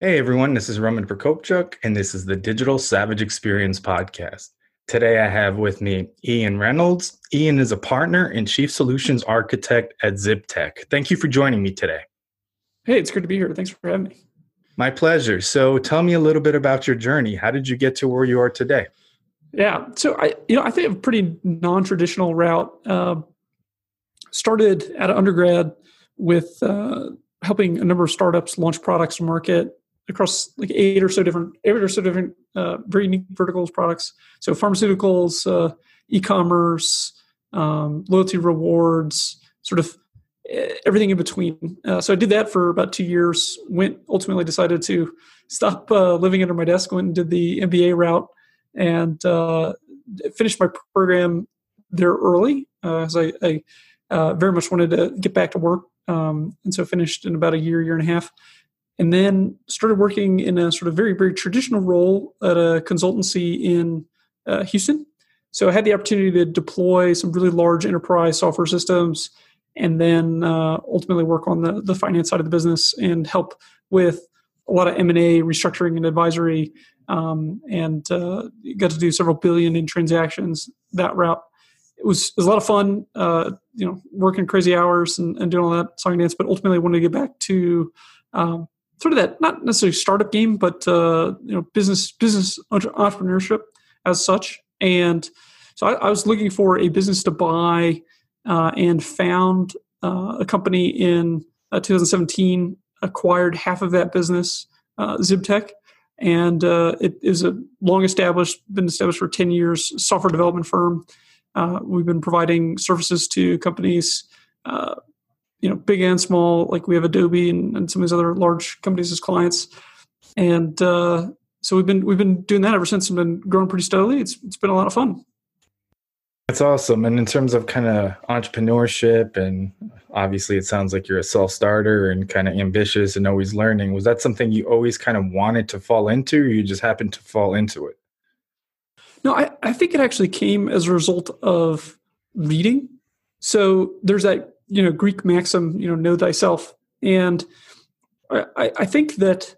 Hey everyone, this is Roman Prokopchuk, and this is the Digital Savage Experience Podcast. Today I have with me Ian Reynolds. Ian is a partner and chief solutions architect at ZibTech. Thank you for joining me today. Hey, it's good to be here. Thanks for having me. My pleasure. So tell me a little bit about your journey. How did you get to where you are today? Yeah, so I, you know, I think a pretty non-traditional route. Uh, started at undergrad with uh, helping a number of startups launch products to market across like eight or so different eight or so different uh, very unique verticals products. So pharmaceuticals, uh, e-commerce, um, loyalty rewards, sort of eh, everything in between. Uh, so I did that for about two years. Went ultimately decided to stop uh, living under my desk. Went and did the MBA route and uh, finished my program there early as I, I very much wanted to get back to work. Um, and so finished in about a year, year and a half and then started working in a sort of very very traditional role at a consultancy in uh, Houston. So I had the opportunity to deploy some really large enterprise software systems, and then uh, ultimately work on the the finance side of the business and help with a lot of M and A, restructuring, and advisory. Um, and uh, got to do several billion in transactions that route. It was, it was a lot of fun, uh, you know, working crazy hours and, and doing all that song and dance. But ultimately, wanted to get back to um, sort of that not necessarily startup game, but uh, you know business business entrepreneurship as such. And so I, I was looking for a business to buy, uh, and found uh, a company in uh, 2017. Acquired half of that business, uh, ZibTech, and uh, it is a long established, been established for 10 years software development firm. we've been providing services to companies you know big and small like we have adobe and, and some of these other large companies as clients. And uh, so we've been we've been doing that ever since and been growing pretty steadily. It's it's been a lot of fun. That's awesome. And in terms of kind of entrepreneurship and obviously it sounds like you're a self-starter and kind of ambitious and always learning was that something you always kind of wanted to fall into or you just happened to fall into it? No i, I think it actually came as a result of reading. So there's that you know Greek maxim, you know, know thyself, and I, I think that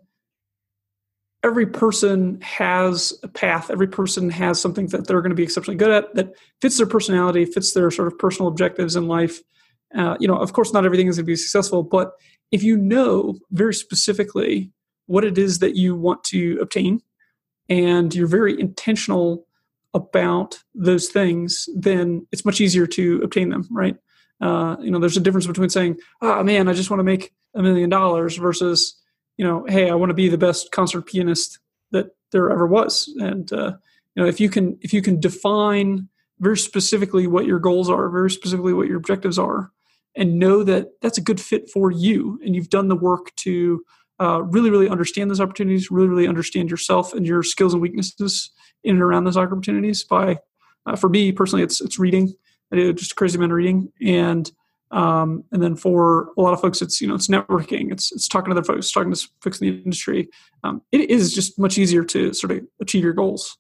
every person has a path. Every person has something that they're going to be exceptionally good at that fits their personality, fits their sort of personal objectives in life. Uh, you know, of course, not everything is going to be successful, but if you know very specifically what it is that you want to obtain, and you're very intentional about those things, then it's much easier to obtain them, right? Uh, you know, there's a difference between saying, "Oh man, I just want to make a million dollars," versus, you know, "Hey, I want to be the best concert pianist that there ever was." And uh, you know, if you can if you can define very specifically what your goals are, very specifically what your objectives are, and know that that's a good fit for you, and you've done the work to uh, really, really understand those opportunities, really, really understand yourself and your skills and weaknesses in and around those opportunities. By, uh, for me personally, it's it's reading I do just crazy amount of reading, and um, and then for a lot of folks, it's you know it's networking, it's it's talking to other folks, talking to folks in the industry. Um, it is just much easier to sort of achieve your goals.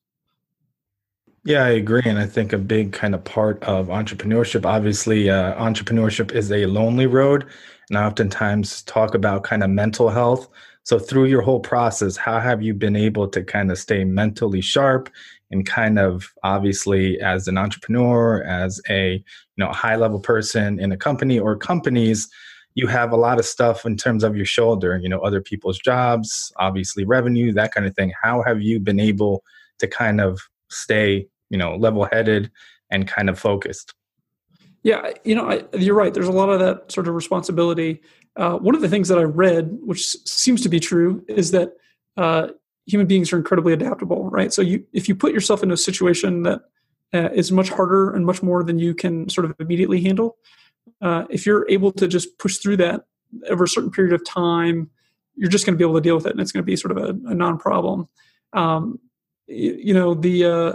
Yeah, I agree, and I think a big kind of part of entrepreneurship, obviously, uh, entrepreneurship is a lonely road, and I oftentimes talk about kind of mental health. So through your whole process, how have you been able to kind of stay mentally sharp and kind of obviously as an entrepreneur as a you know high level person in a company or companies you have a lot of stuff in terms of your shoulder you know other people's jobs obviously revenue that kind of thing how have you been able to kind of stay you know level headed and kind of focused yeah you know I, you're right there's a lot of that sort of responsibility uh, one of the things that i read which seems to be true is that uh, human beings are incredibly adaptable, right? So you, if you put yourself in a situation that uh, is much harder and much more than you can sort of immediately handle, uh, if you're able to just push through that over a certain period of time, you're just going to be able to deal with it, and it's going to be sort of a, a non-problem. um, you, you, know the uh,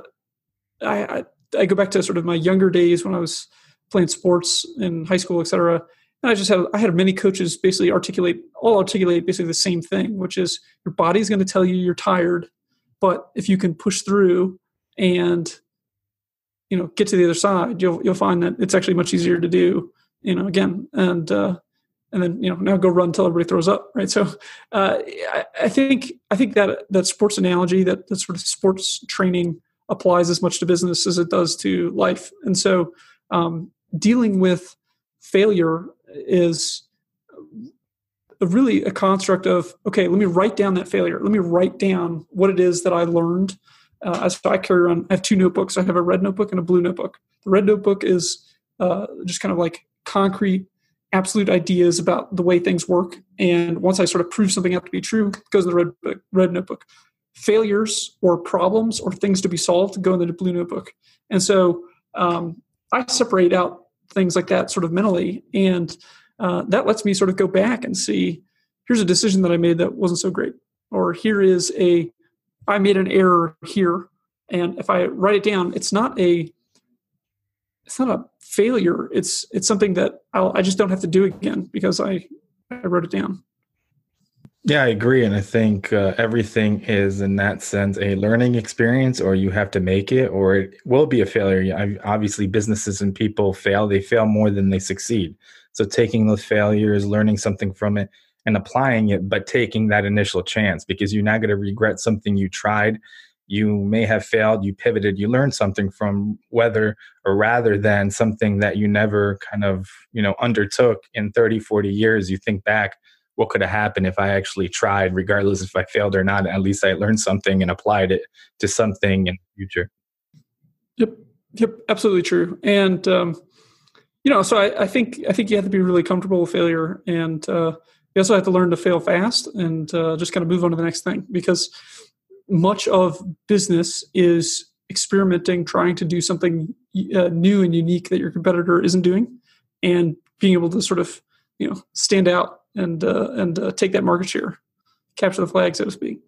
I, I, I go back to sort of my younger days when I was playing sports in high school, et cetera. And I just had I had many coaches basically articulate all articulate basically the same thing, which is your body's going to tell you you're tired, but if you can push through and you know get to the other side, you'll you'll find that it's actually much easier to do. You know, again, and uh, and then you know now go run until everybody throws up, right? So uh, I, I think I think that that sports analogy, that that sort of sports training applies as much to business as it does to life, and so um, dealing with failure is really a construct of okay let me write down that failure. Let me write down what it is that i learned uh, as i carry around i have two notebooks. I have a red notebook and a blue notebook. The red notebook is uh, just kind of like concrete absolute ideas about the way things work. And once i sort of prove something out to be true it goes in the red book, red notebook. Failures or problems or things to be solved go in the blue notebook. And so um, i separate out things like that sort of mentally. And uh, that lets me sort of go back and see here's a decision that i made that wasn't so great. Or here is a i made an error here. And if i write it down it's not a it's not a failure. It's it's something that I'll, i just don't have to do again because i i wrote it down yeah, I agree. And I think uh, everything is, in that sense, a learning experience, or you have to make it, or it will be a failure. I, obviously, businesses and people fail, they fail more than they succeed. So, taking those failures, learning something from it, and applying it, but taking that initial chance because you're not going to regret something you tried. You may have failed, you pivoted, you learned something from whether or rather than something that you never kind of, you know, undertook in 30, 40 years. You think back, what could have happened if I actually tried, regardless if I failed or not. At least I learned something and applied it to something in the future. Yep, yep, absolutely true. And um, you know, so I, I, think I think you have to be really comfortable with failure, and uh, you also have to learn to fail fast and uh, just kind of move on to the next thing because much of business is experimenting, trying to do something uh, new and unique that your competitor isn't doing, and being able to sort of you know stand out and uh, and uh, take that market share, capture the flag, so to speak.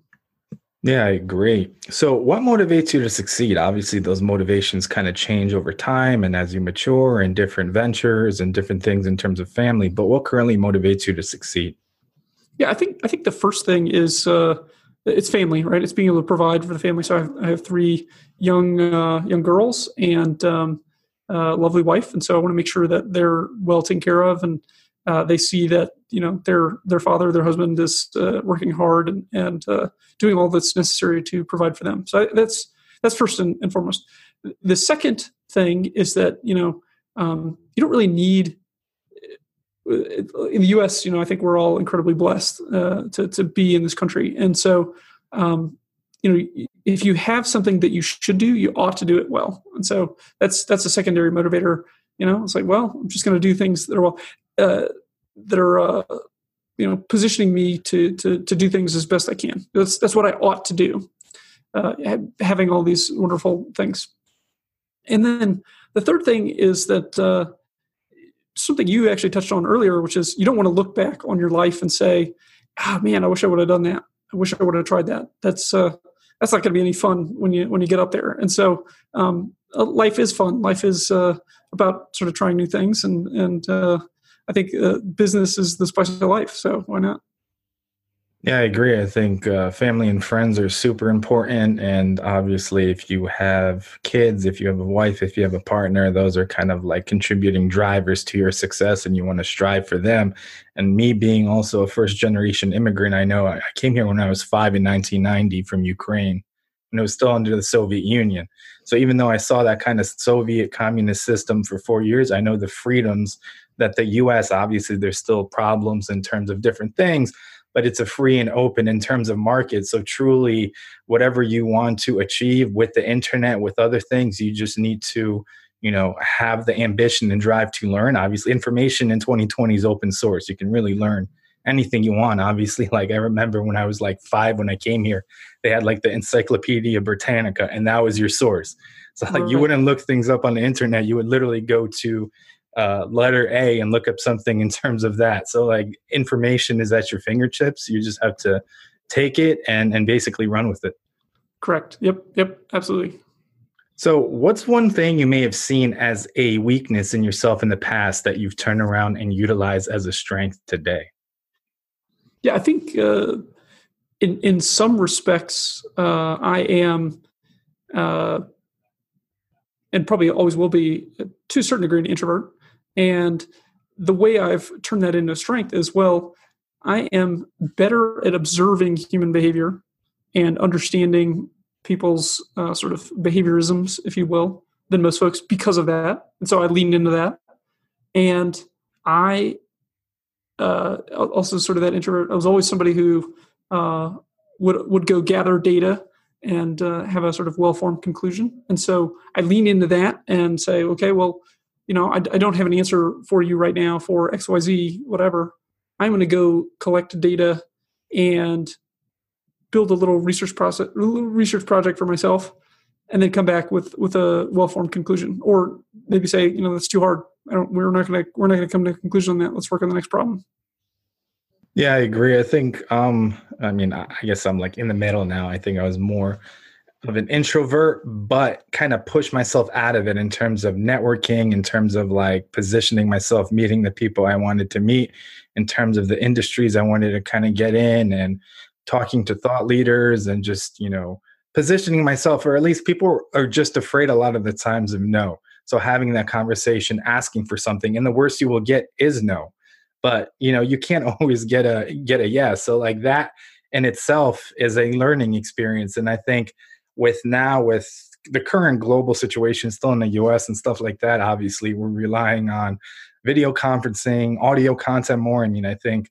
Yeah, I agree. So, what motivates you to succeed? Obviously, those motivations kind of change over time and as you mature in different ventures and different things in terms of family. But what currently motivates you to succeed? Yeah, I think I think the first thing is uh, it's family, right? It's being able to provide for the family. So I have, I have three young uh, young girls and um, a lovely wife, and so I want to make sure that they're well taken care of and uh, they see that you know their their father, their husband is uh, working hard and, and uh, doing all that's necessary to provide for them. So that's that's first and, and foremost. The second thing is that you know um, you don't really need uh, in the U.S. You know, I think we're all incredibly blessed to to be in this country, and so um, you know if you have something that you should do, you ought to do it well. And so that's that's a secondary motivator. You know, it's like, well, I'm just going to do things that are well that are uh, you know positioning me to to to do things as best I can. That's that's what I ought to do. Uh, having all these wonderful things, and then the third thing is that uh, something you actually touched on earlier, which is you don't want to look back on your life and say, "Ah, oh, man, I wish I would have done that. I wish I would have tried that." That's uh, that's not going to be any fun when you when you get up there. And so, um, uh, life is fun. Life is uh, about sort of trying new things and and uh, I think uh, business is the spice of life. So why not? Yeah, I agree. I think uh, family and friends are super important. And obviously, if you have kids, if you have a wife, if you have a partner, those are kind of like contributing drivers to your success and you want to strive for them. And me being also a first generation immigrant, I know I came here when I was five in 1990 from Ukraine and it was still under the Soviet Union. So even though I saw that kind of Soviet communist system for four years, I know the freedoms that the US, obviously, there's still problems in terms of different things, but it's a free and open in terms of market. So, truly, whatever you want to achieve with the internet, with other things, you just need to you know have the ambition and drive to learn. Obviously information in 2020 is open source. You can really learn anything you want. Obviously like i remember when i was like five when i came here they had like the encyclopedia britannica and that was your source. So like you wouldn't look things up on the internet. You would literally go to uh, letter A and look up something in terms of that. So like information is at your fingertips. You just have to take it and and basically run with it. Correct. Yep. Yep. Absolutely. So, what's one thing you may have seen as a weakness in yourself in the past that you've turned around and utilized as a strength today? Yeah, I think uh, in in some respects, uh, I am, uh, and probably always will be, to a certain degree, an introvert. And the way I've turned that into strength is well, I am better at observing human behavior and understanding people's uh, sort of behaviorisms, if you will, than most folks because of that. And so I leaned into that. And I uh, also sort of that introvert. I was always somebody who uh, would would go gather data and uh, have a sort of well formed conclusion. And so I lean into that and say, okay, well, you know, I, I don't have an answer for you right now for X Y Z whatever. I'm going to go collect data and build a little research process, research project for myself, and then come back with with a well formed conclusion, or maybe say, you know, that's too hard. I don't. We're not going to. We're not going to come to a conclusion on that. Let's work on the next problem. Yeah, I agree. I think. um I mean, I guess I'm like in the middle now. I think I was more of an introvert, but kind of push myself out of it in terms of networking, in terms of like positioning myself, meeting the people I wanted to meet, in terms of the industries I wanted to kind of get in, and talking to thought leaders and just you know positioning myself or at least people are just afraid a lot of the times of no. So having that conversation asking for something and the worst you will get is no. But you know you can't always get a get a yes. So like that in itself is a learning experience and i think with now with the current global situation still in the us and stuff like that obviously we're relying on video conferencing audio content more i mean i think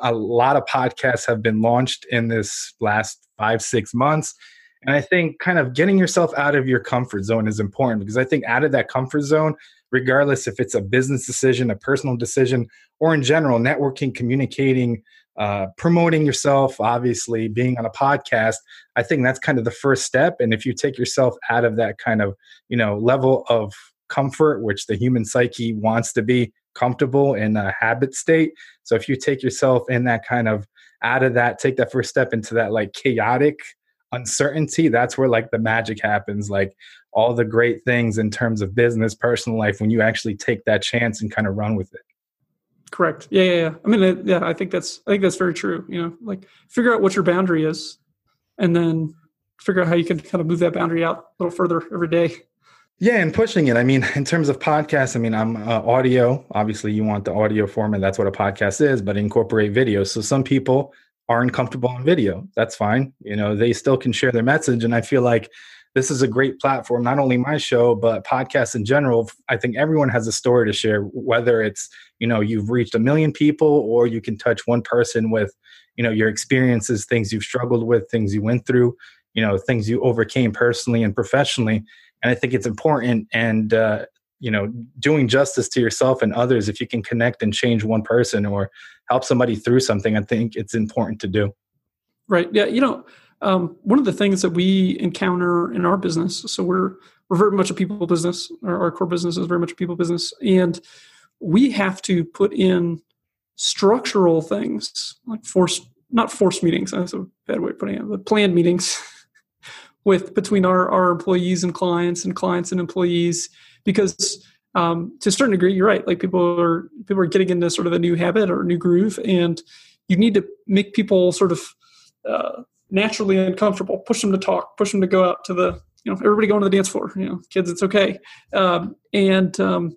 a lot of podcasts have been launched in this last five, six months. And I think kind of getting yourself out of your comfort zone is important because I think out of that comfort zone, regardless if it's a business decision, a personal decision, or in general, networking, communicating, uh, promoting yourself, obviously being on a podcast, I think that's kind of the first step. And if you take yourself out of that kind of, you know, level of comfort, which the human psyche wants to be, comfortable in a habit state. So if you take yourself in that kind of out of that, take that first step into that like chaotic uncertainty, that's where like the magic happens. Like all the great things in terms of business, personal life, when you actually take that chance and kind of run with it. Correct. Yeah, yeah, yeah. I mean, yeah, I think that's I think that's very true. You know, like figure out what your boundary is, and then figure out how you can kind of move that boundary out a little further every day. Yeah, and pushing it. I mean, in terms of podcasts, I mean, I'm uh, audio. Obviously, you want the audio format. That's what a podcast is, but incorporate video. So some people aren't comfortable on video. That's fine. You know, they still can share their message. And I feel like this is a great platform, not only my show, but podcasts in general. I think everyone has a story to share, whether it's, you know, you've reached a million people or you can touch one person with, you know, your experiences, things you've struggled with, things you went through, you know, things you overcame personally and professionally. And i think it's important and uh, you know doing justice to yourself and others if you can connect and change one person or help somebody through something i think it's important to do. Right. Yeah you know um, one of the things that we encounter in our business so we're we're very much a people business. Our, our core business is very much a people business. And we have to put in structural things like force not forced meetings that's a bad way of putting it but planned meetings with between our, our employees and clients and clients and employees. Because um, to a certain degree you're right like people are people are getting into sort of a new habit or a new groove and you need to make people sort of uh, naturally uncomfortable. Push them to talk push them to go out to the you know everybody going to the dance floor you know kids it's okay. Um, and um,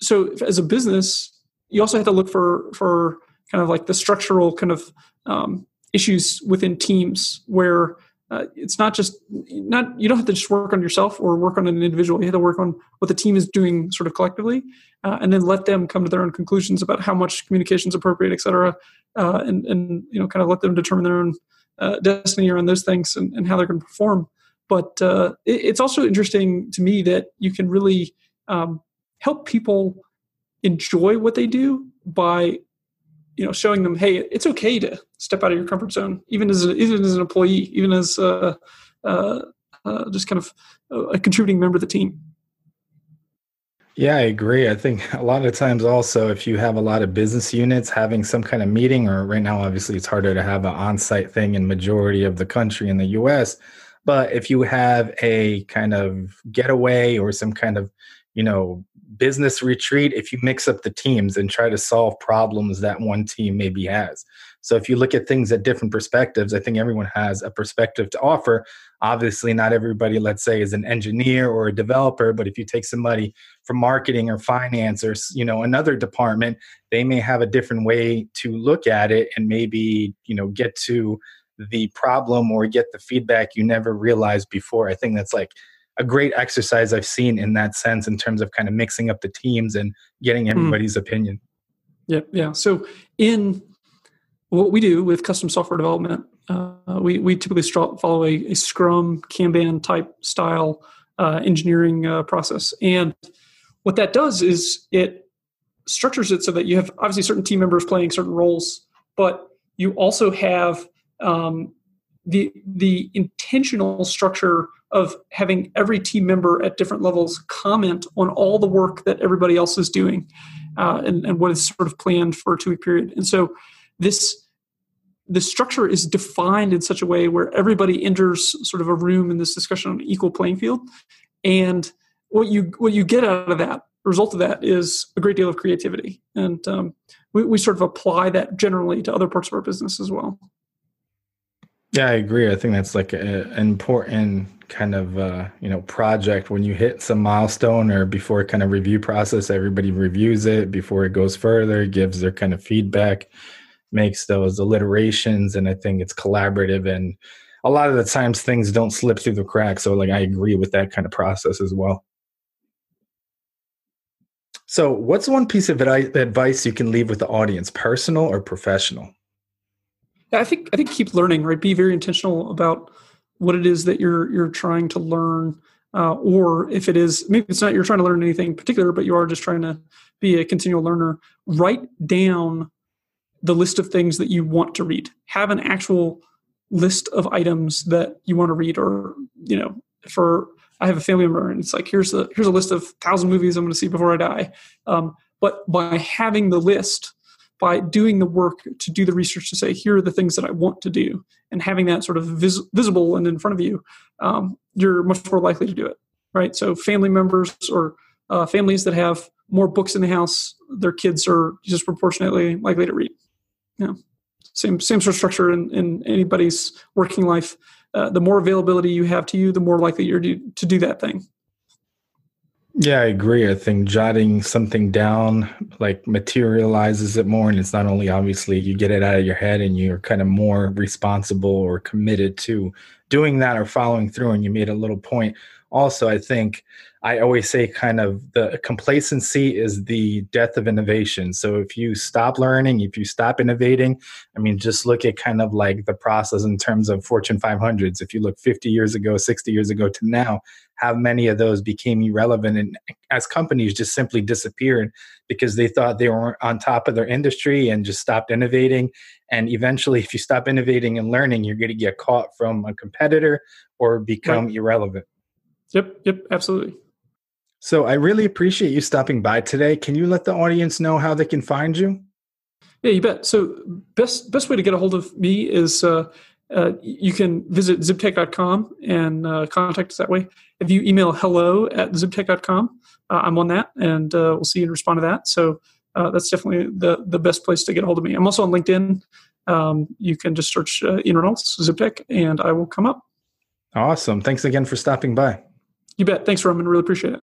so as a business you also have to look for for kind of like the structural kind of um, issues within teams where uh, it's not just not you don't have to just work on yourself or work on an individual. You have to work on what the team is doing sort of collectively uh, and then let them come to their own conclusions about how much communication is appropriate et cetera uh, and and you know kind of let them determine their own uh, destiny around those things and, and how they're going to perform. But uh, it, it's also interesting to me that you can really um, help people enjoy what they do by you know showing them hey it's okay to step out of your comfort zone even as a, even as an employee even as a, just kind of a contributing member of the team Yeah, I agree. I think a lot of times also, if you have a lot of business units having some kind of meeting, or right now, obviously, it's harder to have an on site thing in majority of the country in the US. But if you have a kind of getaway or some kind of, you know, business retreat, if you mix up the teams and try to solve problems that one team maybe has. So if you look at things at different perspectives, I think everyone has a perspective to offer. Obviously, not everybody, let's say, is an engineer or a developer, but if you take somebody from marketing or finance or you know another department, they may have a different way to look at it and maybe you know get to the problem or get the feedback you never realized before. I think that's like a great exercise I've seen in that sense in terms of kind of mixing up the teams and getting hmm. everybody's mm. opinion. Yeah, yeah. So in what we do with custom software development, uh, we we typically follow a, a, Scrum Kanban type style uh, engineering uh, process, and what that does is it structures it so that you have obviously certain team members playing certain roles, but you also have um, the the intentional structure of having every team member at different levels comment on all the work that everybody else is doing uh, and, and what is sort of planned for a two week period. And so this the structure is defined in such a way where everybody enters sort of a room in this discussion on an equal playing field. And what you what you get out of that result of that is a great deal of creativity. And um, we, we sort of apply that generally to other parts of our business as well. Yeah, I agree. I think that's like an important kind of uh, you know project when you hit some milestone or before kind of review process. Everybody reviews it before it goes further, gives their kind of feedback, makes those alliterations, and I think it's collaborative. And a lot of the times things don't slip through the cracks. So like I agree with that kind of process as well. So, what's one piece of advice you can leave with the audience, personal or professional? I think I think keep learning, right? Be very intentional about what it is that you're you're trying to learn, uh, or if it is maybe it's not you're trying to learn anything particular, but you are just trying to be a continual learner. Write down the list of things that you want to read. Have an actual list of items that you want to read, or you know, for I have a family member, and it's like here's a here's a list of thousand movies I'm going to see before I die. Um, but by having the list by doing the work to do the research to say here are the things that i want to do and having that sort of vis- visible and in front of you um, you're much more likely to do it right? So family members or uh, families that have more books in the house their kids are disproportionately likely to read. Yeah. Same same sort of structure in, in anybody's working life. Uh, the more availability you have to you the more likely you're to, to do that thing yeah, I agree. I think jotting something down like materializes it more. And it's not only obviously you get it out of your head and you're kind of more responsible or committed to doing that or following through. And you made a little point. Also, I think I always say kind of the complacency is the death of innovation. So if you stop learning, if you stop innovating, I mean, just look at kind of like the process in terms of Fortune 500s. If you look 50 years ago, 60 years ago to now, how many of those became irrelevant and as companies just simply disappeared because they thought they were on top of their industry and just stopped innovating. And eventually, if you stop innovating and learning, you're going to get caught from a competitor or become right. irrelevant. Yep, yep, absolutely. So I really appreciate you stopping by today. Can you let the audience know how they can find you? Yeah, you bet. So best best way to get a hold of me is uh, uh, you can visit zibtech.com and uh, contact us that way. If you email hello at zibtech.com, uh, I'm on that, and uh, we'll see and respond to that. So uh, that's definitely the the best place to get a hold of me. I'm also on LinkedIn. Um, you can just search uh, Ian Reynolds, ZibTech, and I will come up. Awesome. Thanks again for stopping by. You bet. Thanks, Roman. Really appreciate it.